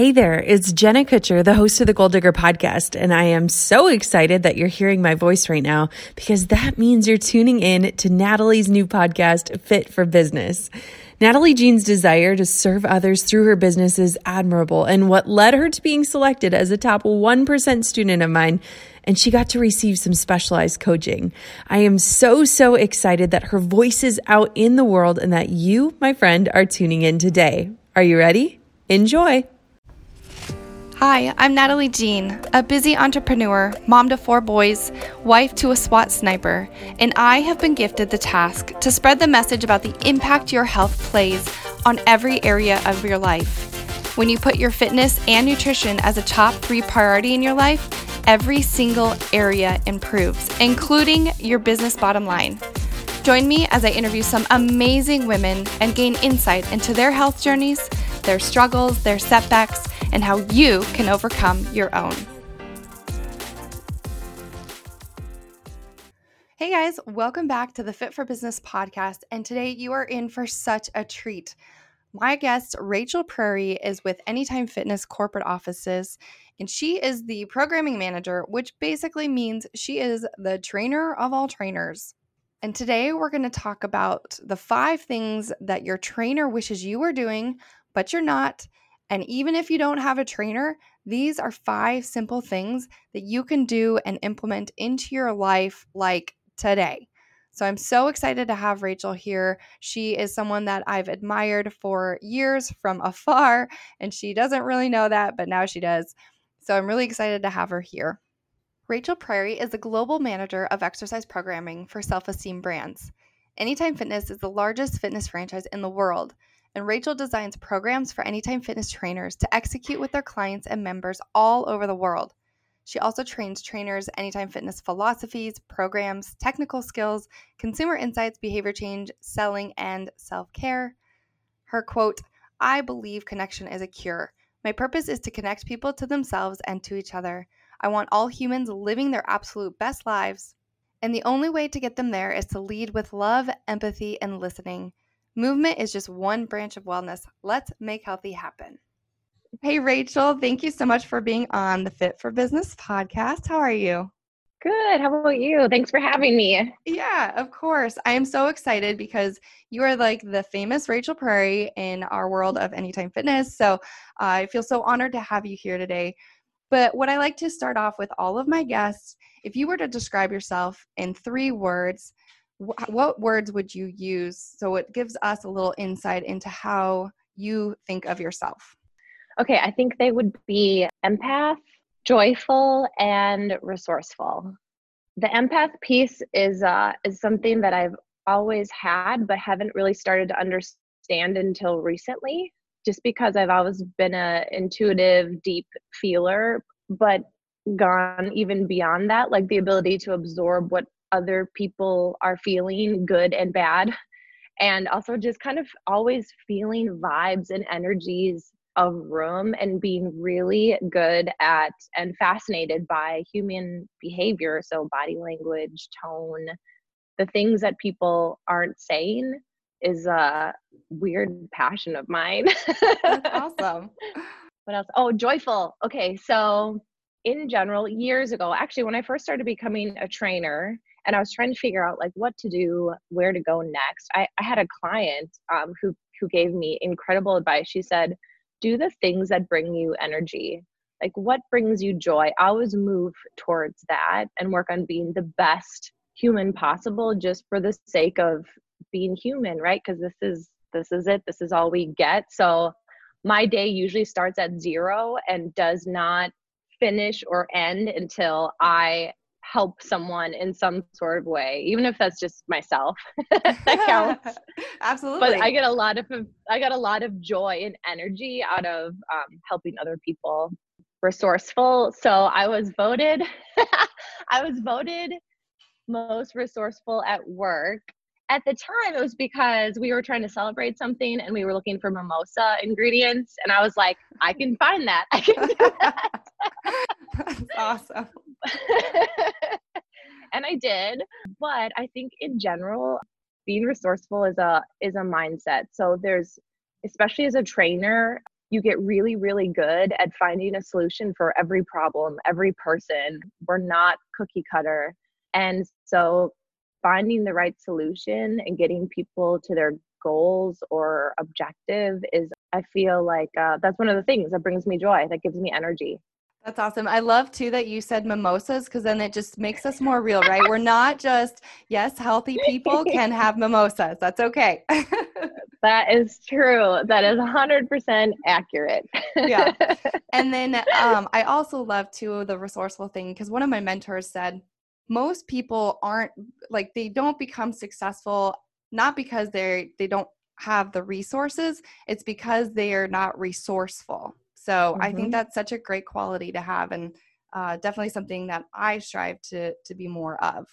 Hey there, it's Jenna Kutcher, the host of the Goal Digger podcast, and I am so excited that you're hearing my voice right now because that means you're tuning in to Natalie's new podcast, Fit for Business. Natalie Jean's desire to serve others through her business is admirable, and what led her to being selected as a top 1% student of mine, and she got to receive some specialized coaching. I am so, so excited that her voice is out in the world and that you, my friend, are tuning in today. Are you ready? Enjoy! Hi, I'm Natalie Jean, a busy entrepreneur, mom to four boys, wife to a SWAT sniper, and I have been gifted the task to spread the message about the impact your health plays on every area of your life. When you put your fitness and nutrition as a top three priority in your life, every single area improves, including your business bottom line. Join me as I interview some amazing women and gain insight into their health journeys, their struggles, their setbacks, and how you can overcome your own. Hey guys, welcome back to the Fit for Business podcast. And today you are in for such a treat. My guest, Rachel Prairie, is with Anytime Fitness corporate offices, and she is the programming manager, which basically means she is the trainer of all trainers. And today we're going to talk about the five things that your trainer wishes you were doing, but you're not, and even if you don't have a trainer, these are five simple things that you can do and implement into your life like today. So I'm so excited to have Rachel here. She is someone that I've admired for years from afar, and she doesn't really know that, but now she does. So I'm really excited to have her here. Rachel Prairie is the global manager of exercise programming for Self Esteem Brands. Anytime Fitness is the largest fitness franchise in the world and Rachel designs programs for Anytime Fitness trainers to execute with their clients and members all over the world. She also trains trainers Anytime Fitness philosophies, programs, technical skills, consumer insights, behavior change, selling, and self care. Her quote, I believe connection is a cure. My purpose is to connect people to themselves and to each other. I want all humans living their absolute best lives. And the only way to get them there is to lead with love, empathy, and listening. Movement is just one branch of wellness. Let's make healthy happen. Hey, Rachel, thank you so much for being on the Fit for Business podcast. How are you? Good. How about you? Thanks for having me. Yeah, of course. I am so excited because you are like the famous Rachel Prairie in our world of Anytime Fitness. So uh, I feel so honored to have you here today. But what I like to start off with all of my guests, if you were to describe yourself in three words, what words would you use? So it gives us a little insight into how you think of yourself. Okay i think they would be empath joyful and resourceful. The empath piece is uh, is something that i've always had but haven't really started to understand until recently just because i've always been a intuitive deep feeler but gone even beyond that like the ability to absorb what other people are feeling good and bad. And also just kind of always feeling vibes and energies of room and being really good at and fascinated by human behavior. So body language tone the things that people aren't saying is a weird passion of mine. That's awesome. What else? Oh joyful. Okay so in general years ago actually when i first started becoming a trainer and I was trying to figure out like what to do, where to go next. I, I had a client um, who who gave me incredible advice. She said, "Do the things that bring you energy. Like what brings you joy. Always move towards that and work on being the best human possible, just for the sake of being human, right? Because this is this is it. This is all we get. So my day usually starts at zero and does not finish or end until I help someone in some sort of way even if that's just myself that counts. Absolutely. But i get a lot of i got a lot of joy and energy out of um, helping other people resourceful. So i was voted i was voted most resourceful at work. At the time it was because we were trying to celebrate something and we were looking for mimosa ingredients and i was like i can find that. I can do that. That's awesome I did. But I think in general, being resourceful is a is a mindset. So there's especially as a trainer, you get really, really good at finding a solution for every problem, every person. We're not cookie cutter. And so finding the right solution and getting people to their goals or objective is i feel like uh, that's one of the things that brings me joy that gives me energy that's awesome. I love too that you said mimosas because then it just makes us more real, right? We're not just, yes, healthy people can have mimosas. That's okay. that is true. That is 100% accurate. yeah. And then um, I also love too the resourceful thing because one of my mentors said, most people aren't like they don't become successful not because they they don't have the resources it's because they are not resourceful so mm-hmm. i think mm-hmm. that's such a great quality to have and uh, definitely something that i strive to to be more of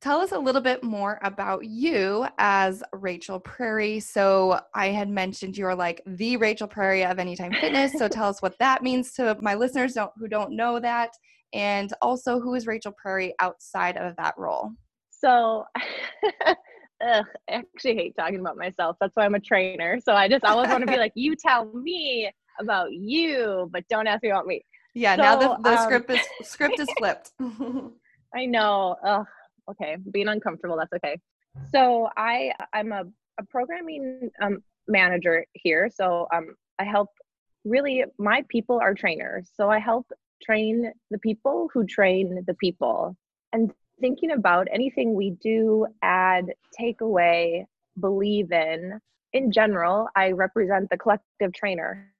tell us a little bit more about you as rachel prairie so i had mentioned you're like the rachel prairie of anytime fitness so tell us what that means to my listeners don't, who don't know that and also, who is Rachel Prairie outside of that role? So, ugh, I actually hate talking about myself. That's why I'm a trainer. So I just always want to be like, you tell me about you, but don't ask me about me. Yeah, so, now the, the um, script is script is flipped. I know. Ugh, okay, being uncomfortable. That's okay. So I I'm a, a programming um, manager here. So um I help. Really, my people are trainers. So I help train the people who train the people. And thinking about anything we do, add, take away, believe in, in general, I represent the collective trainer.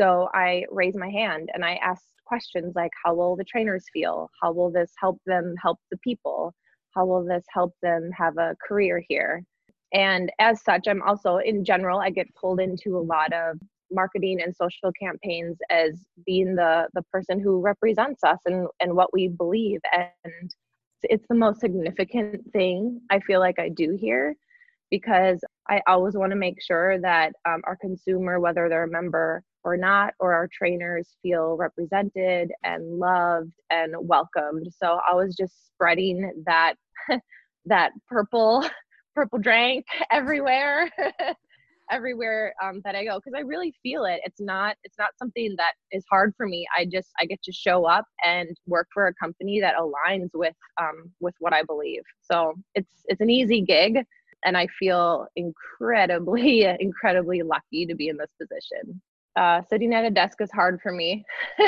So I raise my hand and I ask questions like how will the trainers feel? How will this help them help the people? How will this help them have a career here? And as such, I'm also, in general, I get pulled into a lot of marketing and social campaigns as being the the person who represents us and and what we believe and it's the most significant thing i feel like i do here because i always want to make sure that um, our consumer whether they're a member or not or our trainers feel represented and loved and welcomed so i was just spreading that that purple purple drink everywhere everywhere um, that I go because I really feel it. It's not it's not something that is hard for me. I just I get to show up and work for a company that aligns with um, with what I believe. So it's it's an easy gig, and I feel incredibly incredibly lucky to be in this position. Uh, sitting at a desk is hard for me.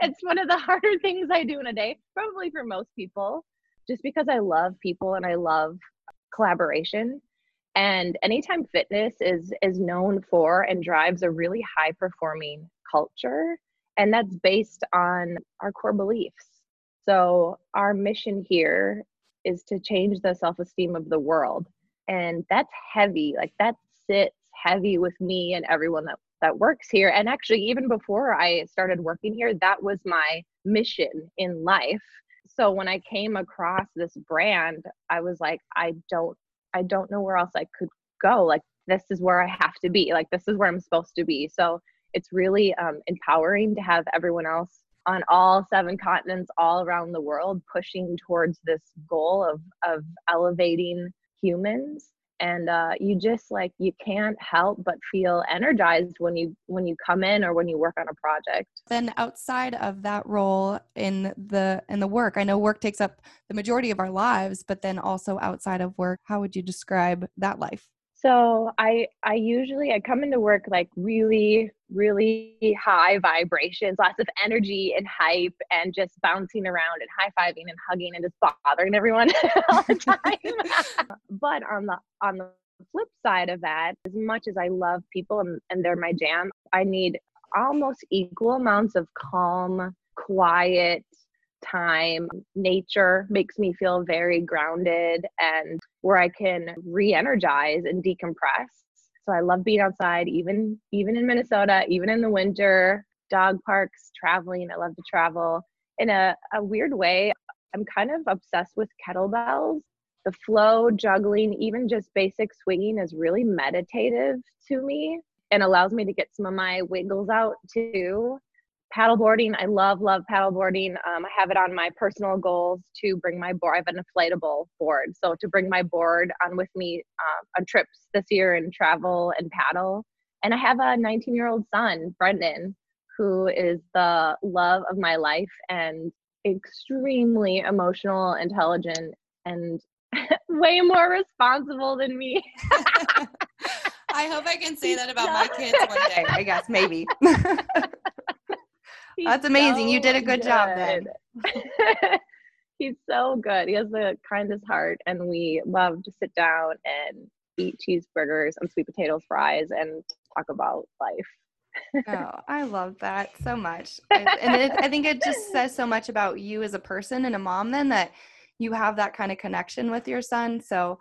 it's one of the harder things I do in a day, probably for most people, just because I love people and I love collaboration. And anytime fitness is is known for and drives a really high performing culture and that's based on our core beliefs. So our mission here is to change the self-esteem of the world. And that's heavy like that sits heavy with me and everyone that that works here and actually even before i started working here that was my mission in life so when i came across this brand i was like i don't I don't know where else I could go. Like this is where I have to be. Like this is where I'm supposed to be. So it's really um, empowering to have everyone else on all seven continents, all around the world, pushing towards this goal of of elevating humans and uh, you just like you can't help but feel energized when you when you come in or when you work on a project. Then outside of that role in the in the work i know work takes up the majority of our lives but then also outside of work how would you describe that life so i i usually i come into work like really really high vibrations lots of energy and hype and just bouncing around and high-fiving and hugging and just bothering everyone all the time. But on the on the flip side of that as much as i love people and, and they're my jam i need almost equal amounts of calm quiet time. Nature makes me feel very grounded and where I can re-energize and decompress. So I love being outside, even even in Minnesota, even in the winter, dog parks, traveling. I love to travel. In a, a weird way, I'm kind of obsessed with kettlebells. The flow, juggling, even just basic swinging is really meditative to me and allows me to get some of my wiggles out too paddleboarding i love love paddleboarding um, i have it on my personal goals to bring my board i have an inflatable board so to bring my board on with me uh, on trips this year and travel and paddle And I have a 19 year old son, Brendan, who is the love of my life and extremely emotional, intelligent, and way more responsible than me. I hope I can say that about my kids one day. I guess maybe. That's amazing. So you did a good, good. job then. He's so good. He has the kindest heart, and we love to sit down and eat cheeseburgers and sweet potatoes fries and talk about life. oh, I love that so much. And it, I think it just says so much about you as a person and a mom then that you have that kind of connection with your son. So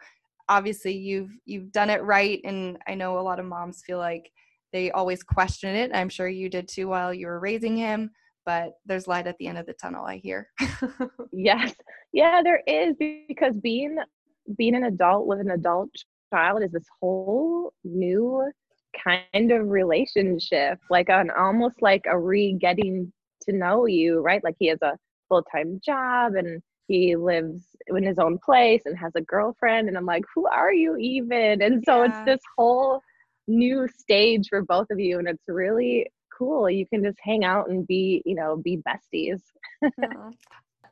obviously you've you've done it right and I know a lot of moms feel like they always question it. I'm sure you did too while you were raising him, but there's light at the end of the tunnel, I hear. yes. Yeah, there is because being being an adult with an adult child is this whole new kind of relationship, like an almost like a re getting to know you, right? Like he has a full time job and he lives in his own place and has a girlfriend. And I'm like, who are you even? And so yeah. it's this whole new stage for both of you. And it's really cool. You can just hang out and be, you know, be besties.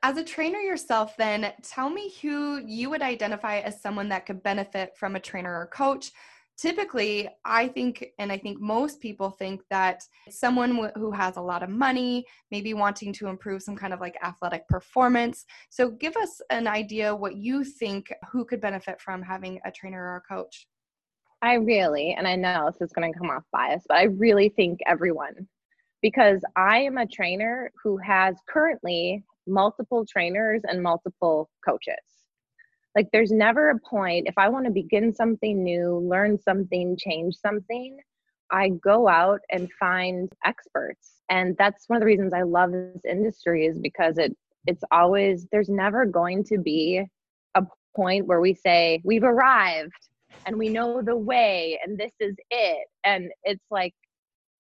As a trainer yourself, then tell me who you would identify as someone that could benefit from a trainer or coach. Typically, I think, and I think most people think that someone w- who has a lot of money, maybe wanting to improve some kind of like athletic performance. So, give us an idea what you think who could benefit from having a trainer or a coach. I really, and I know this is going to come off biased, but I really think everyone because I am a trainer who has currently multiple trainers and multiple coaches. Like there's never a point if I want to begin something new, learn something, change something, I go out and find experts. And that's one of the reasons I love this industry is because it it's always there's never going to be a point where we say we've arrived and we know the way and this is it and it's like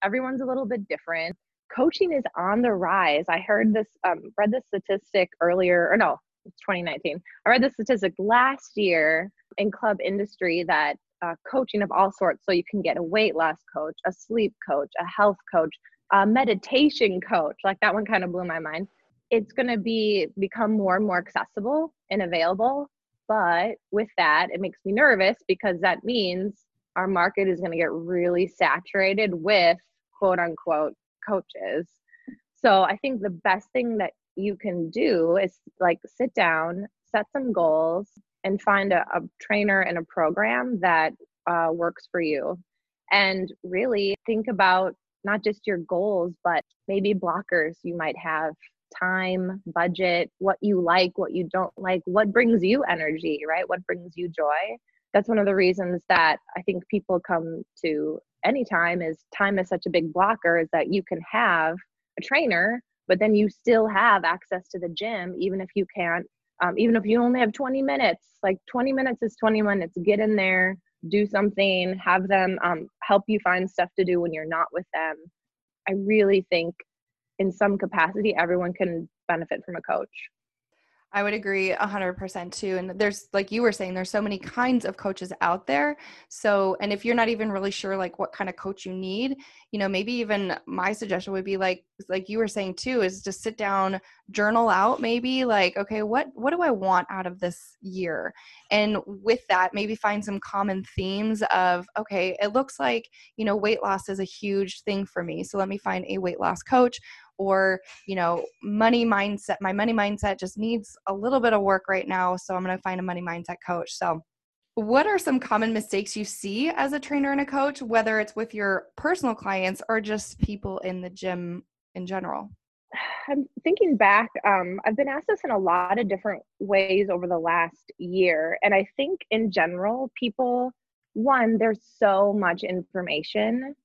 everyone's a little bit different coaching is on the rise. I heard this, um, read this statistic earlier, or no, it's 2019. I read this statistic last year in club industry that uh, coaching of all sorts, so you can get a weight loss coach, a sleep coach, a health coach, a meditation coach, like that one kind of blew my mind. It's going to be become more and more accessible and available. But with that, it makes me nervous because that means our market is going to get really saturated with quote unquote coaches. So I think the best thing that you can do is like sit down, set some goals, and find a, a trainer and a program that uh, works for you. And really think about not just your goals, but maybe blockers you might have time, budget, what you like, what you don't like, what brings you energy, right? What brings you joy. That's one of the reasons that I think people come to any time is time is such a big blocker is that you can have a trainer but then you still have access to the gym even if you can't um, even if you only have 20 minutes like 20 minutes is 20 minutes get in there do something have them um, help you find stuff to do when you're not with them i really think in some capacity everyone can benefit from a coach I would agree 100% too. And there's, like you were saying, there's so many kinds of coaches out there. So, and if you're not even really sure like what kind of coach you need, you know, maybe even my suggestion would be like, like you were saying too, is to sit down, journal out maybe like, okay, what, what do I want out of this year? And with that, maybe find some common themes of, okay, it looks like, you know, weight loss is a huge thing for me. So let me find a weight loss coach or you know money mindset my money mindset just needs a little bit of work right now so i'm going to find a money mindset coach. So what are some common mistakes you see as a trainer and a coach whether it's with your personal clients or just people in the gym in general? I'm thinking back um, i've been asked this in a lot of different ways over the last year and i think in general people one there's so much information.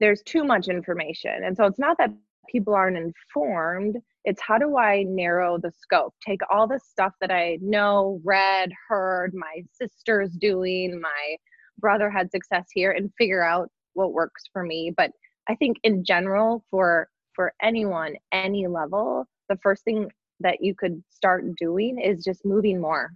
There's too much information and so it's not that people aren't informed it's how do i narrow the scope? Take all the stuff that i know read heard my sister's doing my brother had success here and figure out what works for me. But i think in general for for anyone any level the first thing that you could start doing is just moving more.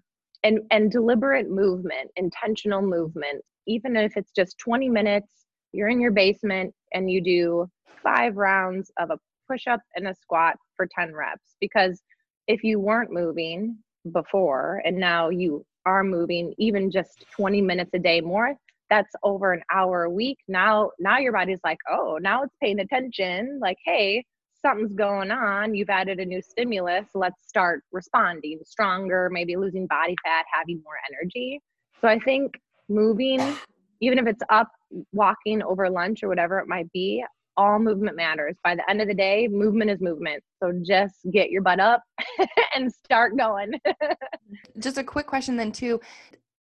And and deliberate movement intentional movement. Even if it's just 20 minutes you're in your basement and you do five rounds of a push up and a squat for 10 reps because if you weren't moving before and now you are moving even just 20 minutes a day more that's over an hour a week. Now now your body's like oh now it's paying attention. Like hey something's going on. You've added a new stimulus. Let's start responding stronger maybe losing body fat having more energy. So i think moving even if it's up walking over lunch or whatever it might be all movement matters by the end of the day movement is movement so just get your butt up and start going just a quick question then too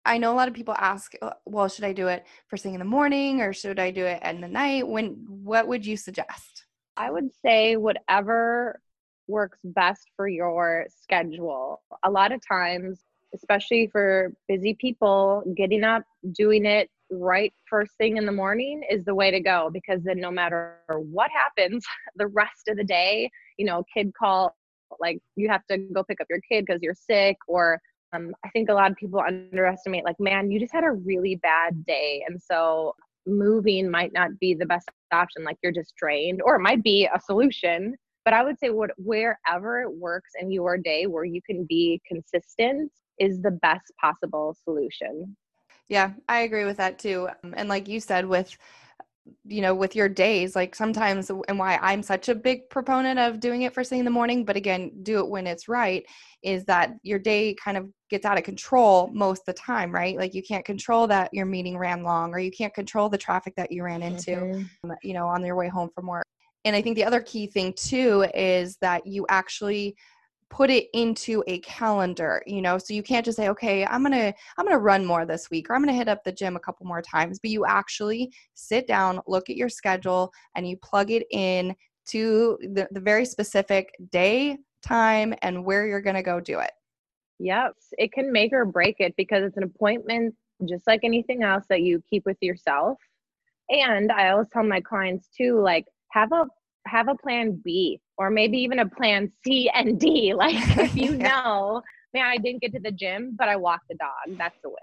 I know a lot of people ask, uh, well, should I do it first thing in the morning or should I do it at the night? When what would you suggest? I would say whatever works best for your schedule. A lot of times, especially for busy people, getting up, doing it right first thing in the morning is the way to go because then no matter what happens the rest of the day, you know, kid call like you have to go pick up your kid because you're sick or um, I think a lot of people underestimate, like, man, you just had a really bad day. And so moving might not be the best option. Like, you're just drained, or it might be a solution. But I would say, what, wherever it works in your day where you can be consistent is the best possible solution. Yeah, I agree with that too. Um, and like you said, with you know with your days like sometimes and why i'm such a big proponent of doing it first thing in the morning but again do it when it's right is that your day kind of gets out of control most of the time right like you can't control that your meeting ran long or you can't control the traffic that you ran into mm-hmm. Um, you know on your way home from work and i think the other key thing too is that you actually put it into a calendar you know? So you can't just say okay i'm gonna i'm gonna run more this week or i'm gonna hit up the gym a couple more times but you actually sit down look at your schedule and you plug it in to the, the very specific day time and where you're gonna go do it. Yes it can make or break it because it's an appointment just like anything else that you keep with yourself. And i always tell my clients too like have a have a plan b or maybe even a plan C and D. Like if you know, man, I didn't get to the gym, but I walked the dog. That's the win.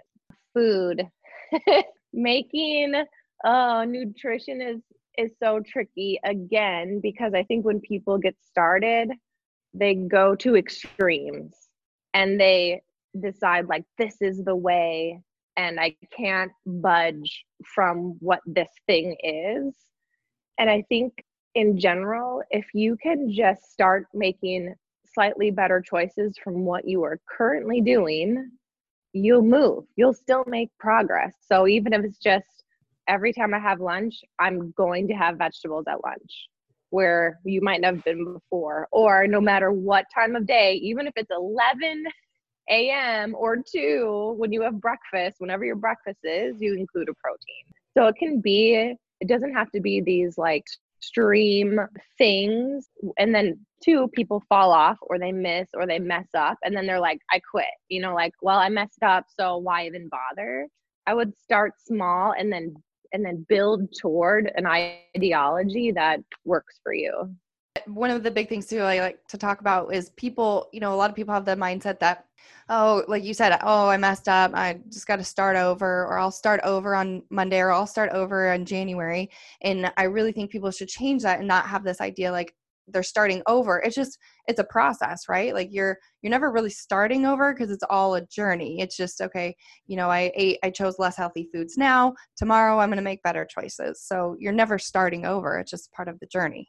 Food. Making oh nutrition is is so tricky again because I think when people get started, they go to extremes and they decide like this is the way and I can't budge from what this thing is. And I think in general, if you can just start making slightly better choices from what you are currently doing, you'll move. You'll still make progress. So even if it's just every time I have lunch, I'm going to have vegetables at lunch where you might not have been before, or no matter what time of day, even if it's 11 a.m. or 2 when you have breakfast, whenever your breakfast is, you include a protein. So it can be, it doesn't have to be these like extreme things and then two people fall off or they miss or they mess up and then they're like i quit you know like well i messed up so why even bother? I would start small and then and then build toward an ideology that works for you one of the big things too I like to talk about is people, you know, a lot of people have the mindset that, oh, like you said, oh, I messed up. I just got to start over, or I'll start over on Monday, or I'll start over in January. And I really think people should change that and not have this idea like they're starting over. It's just it's a process, right? Like you're you're never really starting over because it's all a journey. It's just okay, you know, I ate I chose less healthy foods now. Tomorrow I'm going to make better choices. So you're never starting over. It's just part of the journey.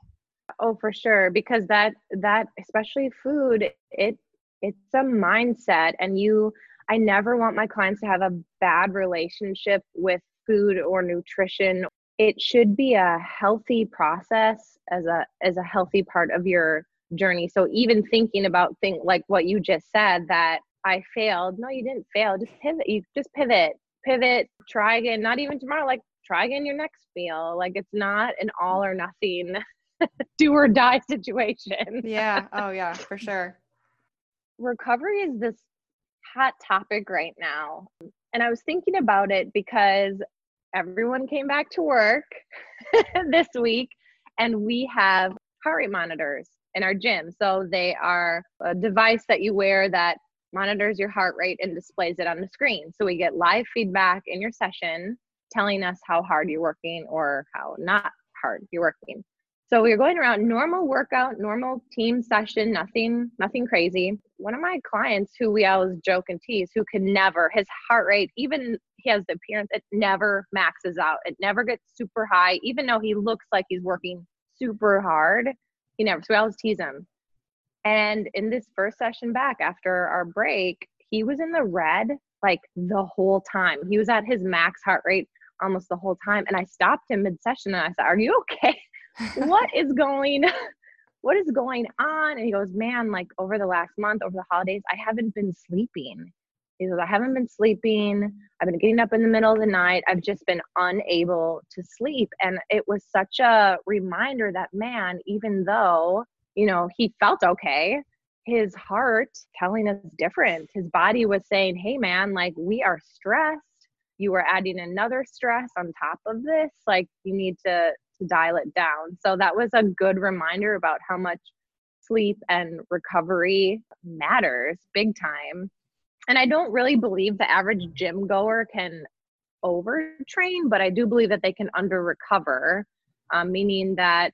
Oh, for sure. Because that that especially food, it it's a mindset and you I never want my clients to have a bad relationship with food or nutrition. It should be a healthy process as a as a healthy part of your journey. So even thinking about things like what you just said that I failed. No, you didn't fail. Just pivot. You just pivot. Pivot. Try again. Not even tomorrow. Like try again your next meal. Like it's not an all or nothing do or die situation. yeah. Oh, yeah, for sure. Recovery is this hot topic right now. And I was thinking about it because everyone came back to work this week and we have heart rate monitors in our gym. So they are a device that you wear that monitors your heart rate and displays it on the screen. So we get live feedback in your session telling us how hard you're working or how not hard you're working. So we were going around normal workout, normal team session, nothing, nothing crazy. One of my clients who we always joke and tease, who can never, his heart rate, even he has the appearance, it never maxes out. It never gets super high, even though he looks like he's working super hard. He never, so we always tease him. And in this first session back after our break, he was in the red like the whole time. He was at his max heart rate almost the whole time. And I stopped him mid session and I said, Are you okay? What is going what is going on? And he goes, Man, like over the last month, over the holidays, I haven't been sleeping. He says, I haven't been sleeping. I've been getting up in the middle of the night. I've just been unable to sleep. And it was such a reminder that, man, even though, you know, he felt okay, his heart telling us different. His body was saying, hey, man, like we are stressed. You are adding another stress on top of this. Like you need to, to dial it down. So that was a good reminder about how much sleep and recovery matters big time and I don't really believe the average gym goer can overtrain, but I do believe that they can under recover, um, meaning that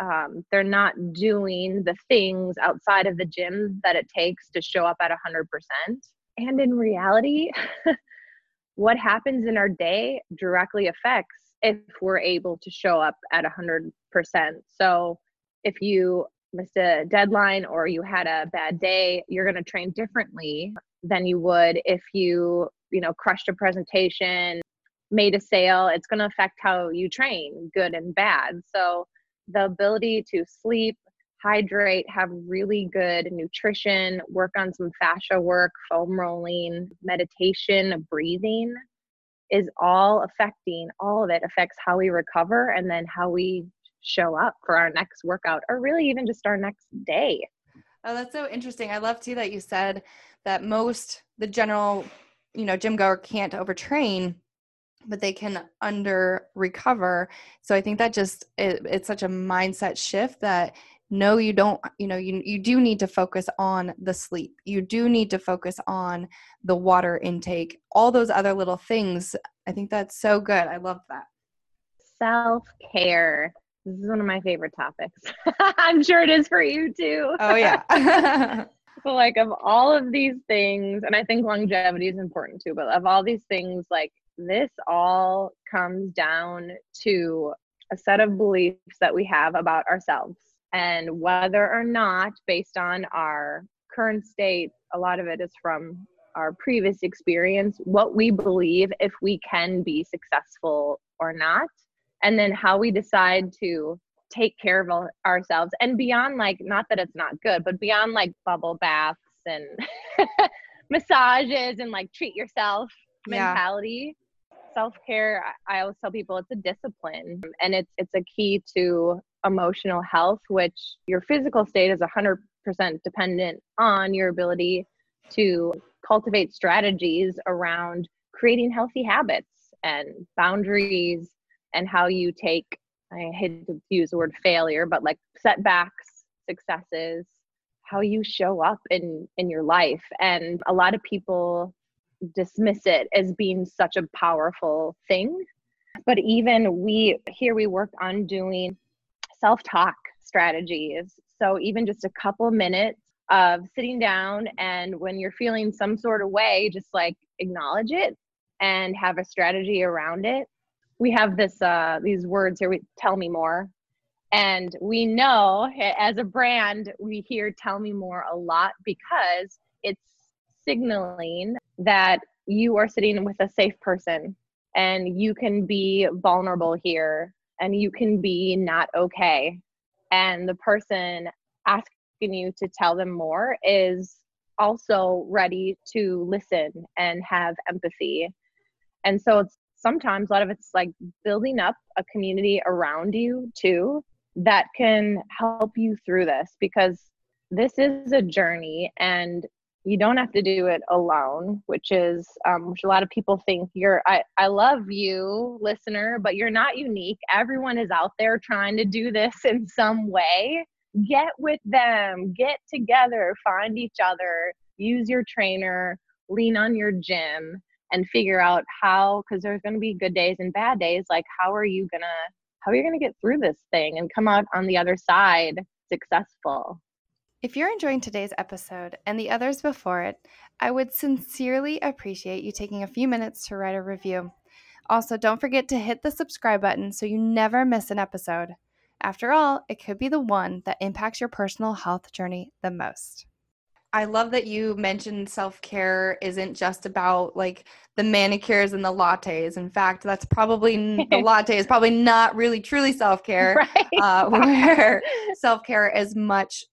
um, they're not doing the things outside of the gym that it takes to show up at 100%. And in reality, what happens in our day directly affects if we're able to show up at 100%. So if you missed a deadline or you had a bad day, you're going to train differently than you would if you, you know, crushed a presentation, made a sale. It's going to affect how you train, good and bad. So the ability to sleep, hydrate, have really good nutrition, work on some fascia work, foam rolling, meditation, breathing is all affecting all of it affects how we recover and then how we show up for our next workout or really even just our next day. Oh, that's so interesting. I love too that you said that most the general, you know, gym goer can't overtrain, but they can under recover. So I think that just it, it's such a mindset shift that no you don't you know you you do need to focus on the sleep you do need to focus on the water intake all those other little things i think that's so good i love that self care this is one of my favorite topics. I'm sure it is for you too. Oh yeah. so like of all of these things, and I think longevity is important too, but of all these things, like this all comes down to a set of beliefs that we have about ourselves. And whether or not, based on our current state, a lot of it is from our previous experience, what we believe if we can be successful or not. And then how we decide to take care of ourselves. And beyond like not that it's not good but beyond like bubble baths and massages and like treat yourself mentality. Yeah. self-care I always tell people it's a discipline and it's it's a key to emotional health which your physical state is 100% dependent on your ability to cultivate strategies around creating healthy habits and boundaries and how you take I hate to use the word failure, but like setbacks, successes, how you show up in in your life. And a lot of people dismiss it as being such a powerful thing. But even we here we work on doing self-talk strategies. So even just a couple minutes of sitting down and when you're feeling some sort of way, just like acknowledge it and have a strategy around it we have this uh, these words here. We tell me more, and we know as a brand we hear "tell me more" a lot because it's signaling that you are sitting with a safe person and you can be vulnerable here and you can be not okay. And the person asking you to tell them more is also ready to listen and have empathy. And so it's sometimes a lot of it's like building up a community around you too that can help you through this because this is a journey and you don't have to do it alone which is um, which a lot of people think you're I, I love you listener but you're not unique. Everyone is out there trying to do this in some way. Get with them. Get together. Find each other. Use your trainer. Lean on your gym and figure out how because there's going to be good days and bad days. Like how are you going to how are you going to get through this thing and come out on the other side successful if you're enjoying today's episode and the others before it, I would sincerely appreciate you taking a few minutes to write a review. Also, don't forget to hit the subscribe button so you never miss an episode. After all, it could be the one that impacts your personal health journey the most. I love that you mentioned self care isn't just about like the manicures and the lattes. In fact, that's probably the latte is probably not really truly self care. Right. Uh, where self care is much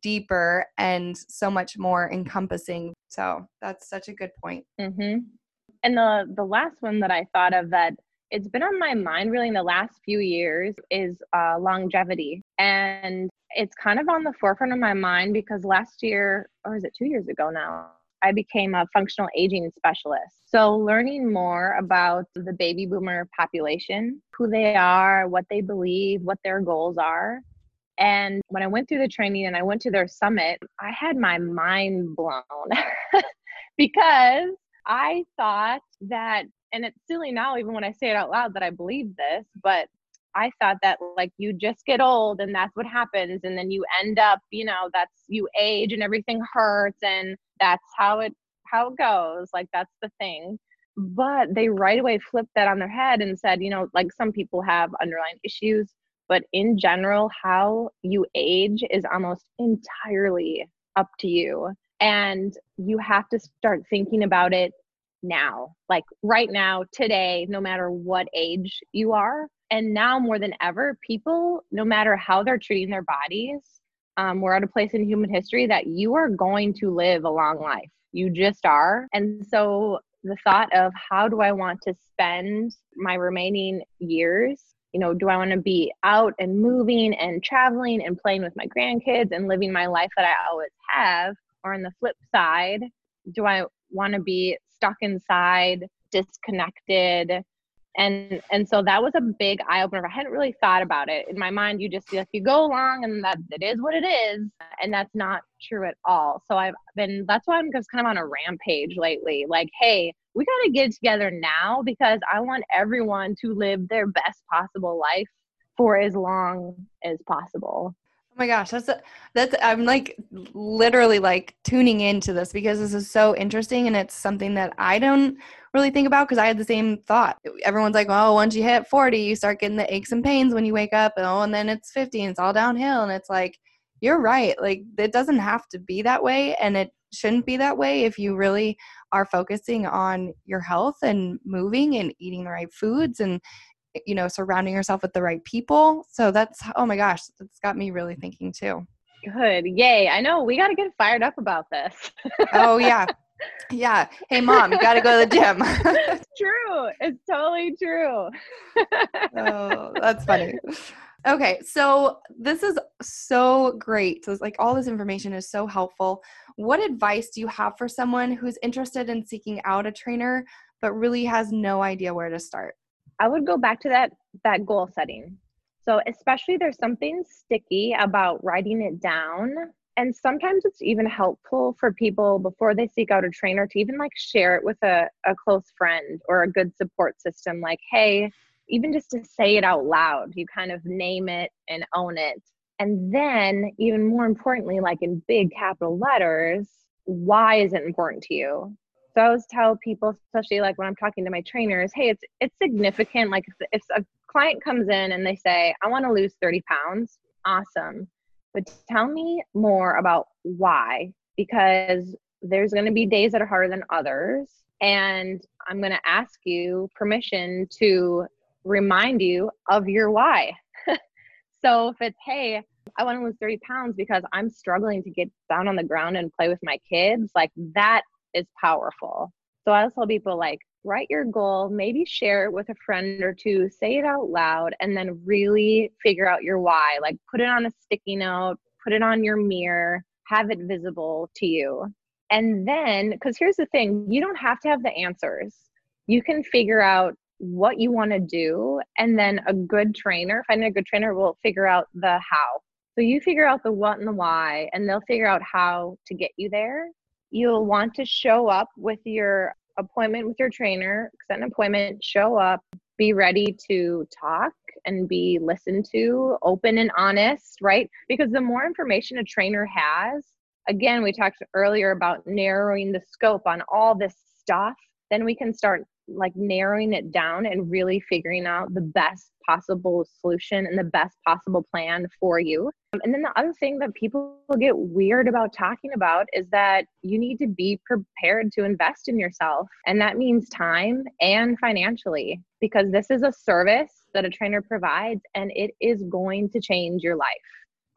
deeper and so much more encompassing. So that's such a good point. Mm-hmm. And the the last one that I thought of that it's been on my mind really in the last few years is uh, longevity, and it's kind of on the forefront of my mind because last year, or is it two years ago now? I became a functional aging specialist. So, learning more about the baby boomer population, who they are, what they believe, what their goals are, and when I went through the training and I went to their summit, I had my mind blown because I thought that, and it's silly now, even when I say it out loud, that I believe this, but I thought that like you just get old and that's what happens. And then you end up, you know, that's you age and everything hurts and that's how it how it goes. Like that's the thing. But they right away flipped that on their head and said, you know, like some people have underlying issues but in general, how you age is almost entirely up to you. And you have to start thinking about it now, like right now, today, no matter what age you are. And now more than ever, people, no matter how they're treating their bodies, um, we're at a place in human history that you are going to live a long life. You just are. And so the thought of how do I want to spend my remaining years you know, do I want to be out and moving and traveling and playing with my grandkids and living my life that I always have? Or on the flip side, do I want to be stuck inside, disconnected? And and so that was a big eye opener. I hadn't really thought about it. In my mind, you just like you go along and that it is what it is. And that's not true at all. So I've been that's why I'm just kind of on a rampage lately. Like, hey, we got to get together now because I want everyone to live their best possible life for as long as possible. Oh my gosh, that's a, that's I'm like literally like tuning into this because this is so interesting and it's something that I don't really think about because I had the same thought. Everyone's like, "Oh, once you hit 40, you start getting the aches and pains when you wake up, and oh, and then it's 50 and it's all downhill." And it's like, you're right. Like it doesn't have to be that way and it shouldn't be that way if you really are focusing on your health and moving and eating the right foods and you know surrounding yourself with the right people. So that's oh my gosh that's got me really thinking too. Good. Yay. I know. We got to get fired up about this. Oh yeah. Yeah. Hey mom you got to go to the gym. It's true. It's totally true. Oh that's funny Okay, so this is so great. So it's like all this information is so helpful. What advice do you have for someone who's interested in seeking out a trainer but really has no idea where to start? I would go back to that that goal setting. So especially there's something sticky about writing it down and sometimes it's even helpful for people before they seek out a trainer to even like share it with a, a close friend or a good support system like hey even just to say it out loud, you kind of name it and own it. And then, even more importantly, like in big capital letters, why is it important to you? So I always tell people, especially like when I'm talking to my trainers, hey, it's it's significant. Like if, if a client comes in and they say, I want to lose 30 pounds, awesome. But tell me more about why, because there's going to be days that are harder than others. And I'm going to ask you permission to remind you of your why. so if it's, hey, I want to lose 30 pounds because I'm struggling to get down on the ground and play with my kids, like that is powerful. So I tell people like write your goal, maybe share it with a friend or two, say it out loud, and then really figure out your why. Like put it on a sticky note, put it on your mirror, have it visible to you. And then, because here's the thing, you don't have to have the answers. You can figure out what you want to do and then a good trainer finding a good trainer will figure out the how so you figure out the what and the why and they'll figure out how to get you there you'll want to show up with your appointment with your trainer, set an appointment, show up, be ready to talk and be listened to, open and honest, right? Because the more information a trainer has, again, we talked earlier about narrowing the scope on all this stuff, then we can start like narrowing it down and really figuring out the best possible solution and the best possible plan for you. Um, and then the other thing that people get weird about talking about is that you need to be prepared to invest in yourself. And that means time and financially, because this is a service that a trainer provides and it is going to change your life.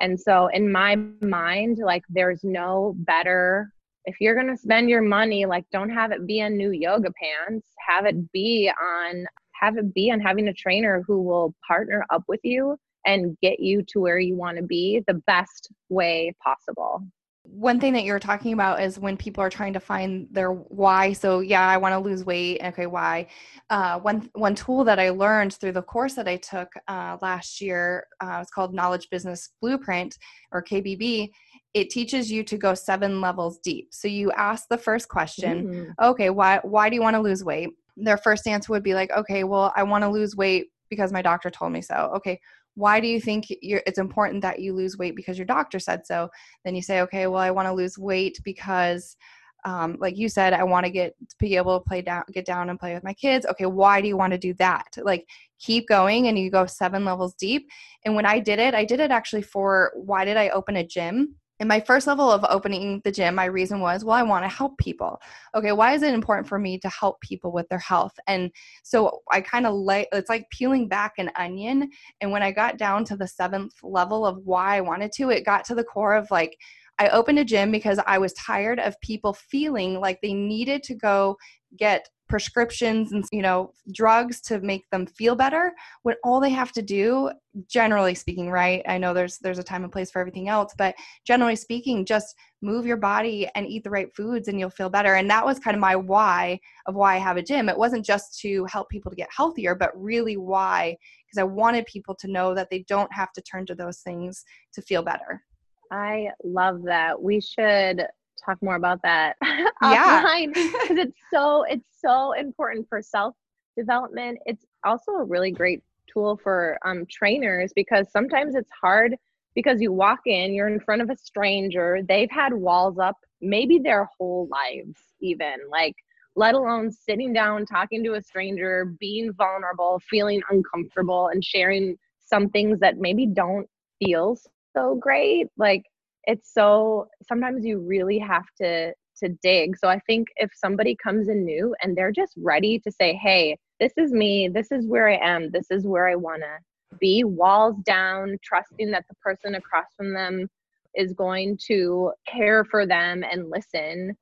And so, in my mind, like there's no better if you're going to spend your money like don't have it be on new yoga pants. Have it be on have it be on having a trainer who will partner up with you and get you to where you want to be the best way possible. One thing that you're talking about is when people are trying to find their why. So yeah i want to lose weight. Okay why? Uh, one one tool that i learned through the course that i took uh, last year uh, it's called knowledge business blueprint or kbb it teaches you to go seven levels deep. So you ask the first question, mm-hmm. okay, why why do you want to lose weight? Their first answer would be like, okay, well, I want to lose weight because my doctor told me so. Okay, why do you think it's important that you lose weight because your doctor said so? Then you say, okay, well, I want to lose weight because um, like you said, I want to get to be able to play down, get down and play with my kids. Okay, why do you want to do that? Like, keep going, and you go seven levels deep. And when I did it, I did it actually for why did I open a gym? In my first level of opening the gym, my reason was, well, I want to help people. Okay, why is it important for me to help people with their health? And so I kind of lay, it's like peeling back an onion. And when I got down to the seventh level of why I wanted to, it got to the core of like, I opened a gym because I was tired of people feeling like they needed to go get prescriptions and you know drugs to make them feel better when all they have to do generally speaking right i know there's there's a time and place for everything else but generally speaking just move your body and eat the right foods and you'll feel better. And that was kind of my why of why i have a gym. It wasn't just to help people to get healthier but really why because i wanted people to know that they don't have to turn to those things to feel better. I love that. We should talk more about that yeah. because it's so it's so important for self development it's also a really great tool for um, trainers because sometimes it's hard because you walk in you're in front of a stranger they've had walls up maybe their whole lives even like let alone sitting down talking to a stranger being vulnerable feeling uncomfortable and sharing some things that maybe don't feel so great like it's so sometimes you really have to to dig. So i think if somebody comes in new and they're just ready to say hey this is me. This is where i am. This is where i want to be walls down trusting that the person across from them is going to care for them and listen.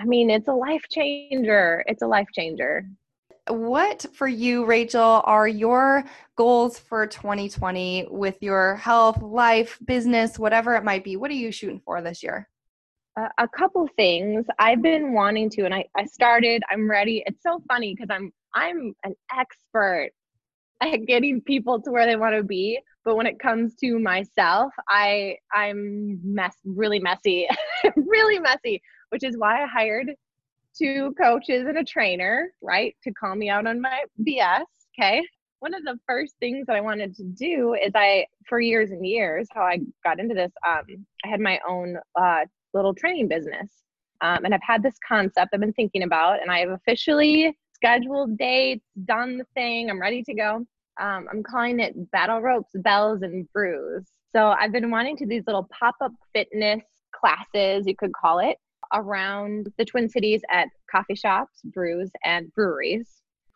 I mean it's a life changer. It's a life changer what for you, Rachel, are your goals for 2020 with your health, life, business, whatever it might be? What are you shooting for this year? Uh, a couple things I've been wanting to, and I, I started. I'm ready. It's so funny because I'm I'm an expert at getting people to where they want to be, but when it comes to myself, I I'm mess really messy, really messy, which is why I hired two coaches and a trainer, right, to call me out on my BS. Okay. One of the first things that I wanted to do is I, for years and years, how I got into this, um, I had my own uh, little training business. Um, and I've had this concept I've been thinking about, and I have officially scheduled dates, done the thing, I'm ready to go. Um, I'm calling it Battle Ropes, Bells, and Brews. So I've been wanting to these little pop up fitness classes, you could call it, around the Twin Cities at coffee shops, brews, and breweries.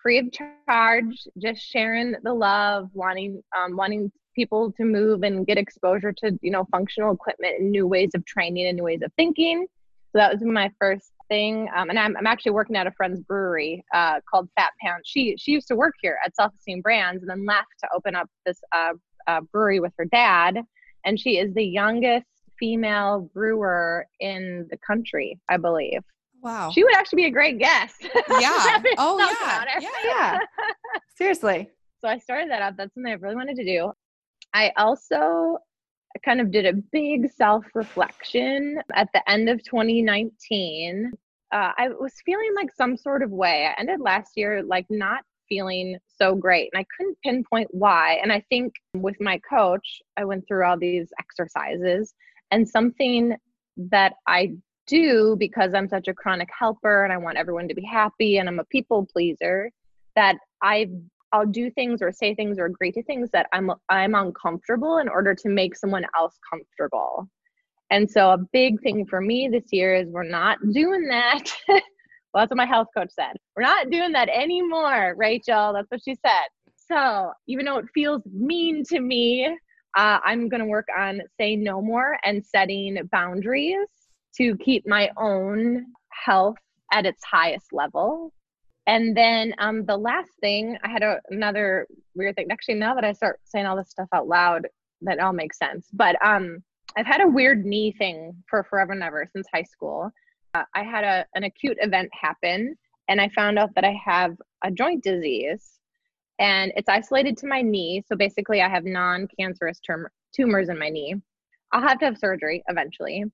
Free of charge, just sharing the love, wanting um, wanting people to move and get exposure to you know functional equipment and new ways of training and new ways of thinking. So that was my first thing. Um, and I'm, I'm actually working at a friend's brewery uh, called Fat Pants. She she used to work here at Self Esteem Brands and then left to open up this uh, uh, brewery with her dad. And she is the youngest female brewer in the country, I believe. Wow. She would actually be a great guest. Yeah. oh, yeah. Yeah. Yeah. Seriously. So I started that up. That's something I really wanted to do. I also kind of did a big self reflection at the end of 2019. uh, I was feeling like some sort of way. I ended last year like not feeling so great and I couldn't pinpoint why. And I think with my coach, I went through all these exercises and something that I do because I'm such a chronic helper and I want everyone to be happy and I'm a people pleaser that I I'll do things or say things or agree to things that I'm I'm uncomfortable in order to make someone else comfortable. And so a big thing for me this year is we're not doing that. well, that's what my health coach said. We're not doing that anymore, Rachel. That's what she said. So even though it feels mean to me, uh, I'm going to work on saying no more and setting boundaries to keep my own health at its highest level. And then um, the last thing, I had a, another weird thing. Actually, now that I start saying all this stuff out loud, that all makes sense. But um, I've had a weird knee thing for forever and ever since high school. Uh, I had a, an acute event happen, and I found out that I have a joint disease, and it's isolated to my knee. So basically, I have non-cancerous tum- tumors in my knee. I'll have to have surgery eventually,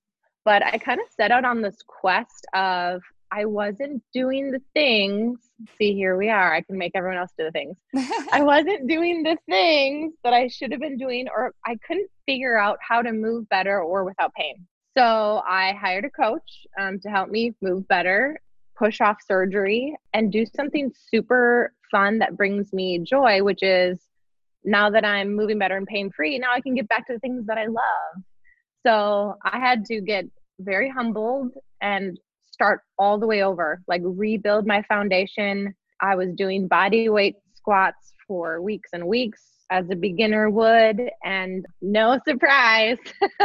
but I kind of set out on this quest of I wasn't doing the things. See, here we are. I can make everyone else do the things. I wasn't doing the things that I should have been doing, or I couldn't figure out how to move better or without pain. So I hired a coach um, to help me move better, push off surgery, and do something super fun that brings me joy, which is now that I'm moving better and pain free, now I can get back to the things that I love. So I had to get very humbled and start all the way over, like rebuild my foundation. I was doing body weight squats for weeks and weeks as a beginner would, and no surprise,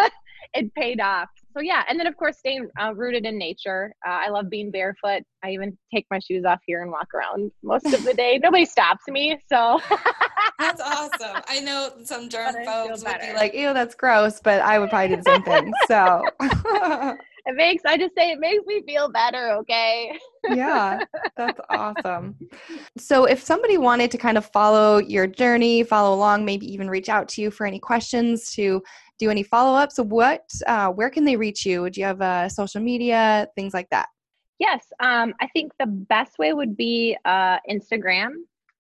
it paid off. So yeah, and then of course staying uh, rooted in nature. Uh, I love being barefoot. I even take my shoes off here and walk around most of the day. Nobody stops me, so. that's awesome. I know some germ phobes would be like, "Ew, that's gross," but I would probably do the same thing. So it makes I just say it makes me feel better, okay? yeah, that's awesome. So if somebody wanted to kind of follow your journey, follow along, maybe even reach out to you for any questions to do any follow-ups, what uh, where can they reach you? Do you have uh, social media, things like that? Yes, um, I think the best way would be uh, Instagram.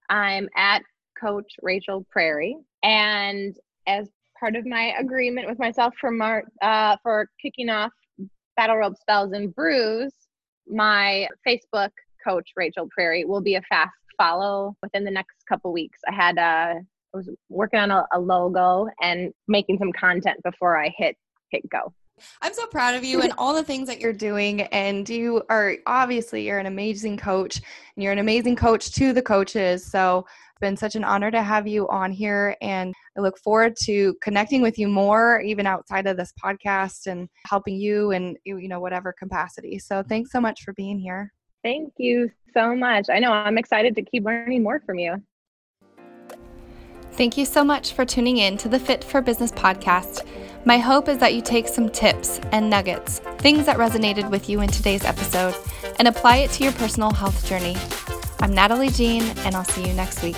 I'm at Coach Rachel Prairie, and as part of my agreement with myself for Mar- uh, for kicking off Battle Ropes Bells and Brews, my Facebook coach, Rachel Prairie, will be a fast follow within the next couple weeks. I had uh, I was working on a, a logo and making some content before I hit hit go. I'm so proud of you and all the things that you're doing. And you are obviously you're an amazing coach and you're an amazing coach to the coaches. So been such an honor to have you on here. And I look forward to connecting with you more, even outside of this podcast and helping you in, you know, whatever capacity. So thanks so much for being here. Thank you so much. I know I'm excited to keep learning more from you. Thank you so much for tuning in to the Fit for Business podcast. My hope is that you take some tips and nuggets, things that resonated with you in today's episode, and apply it to your personal health journey. I'm Natalie Jean, and I'll see you next week.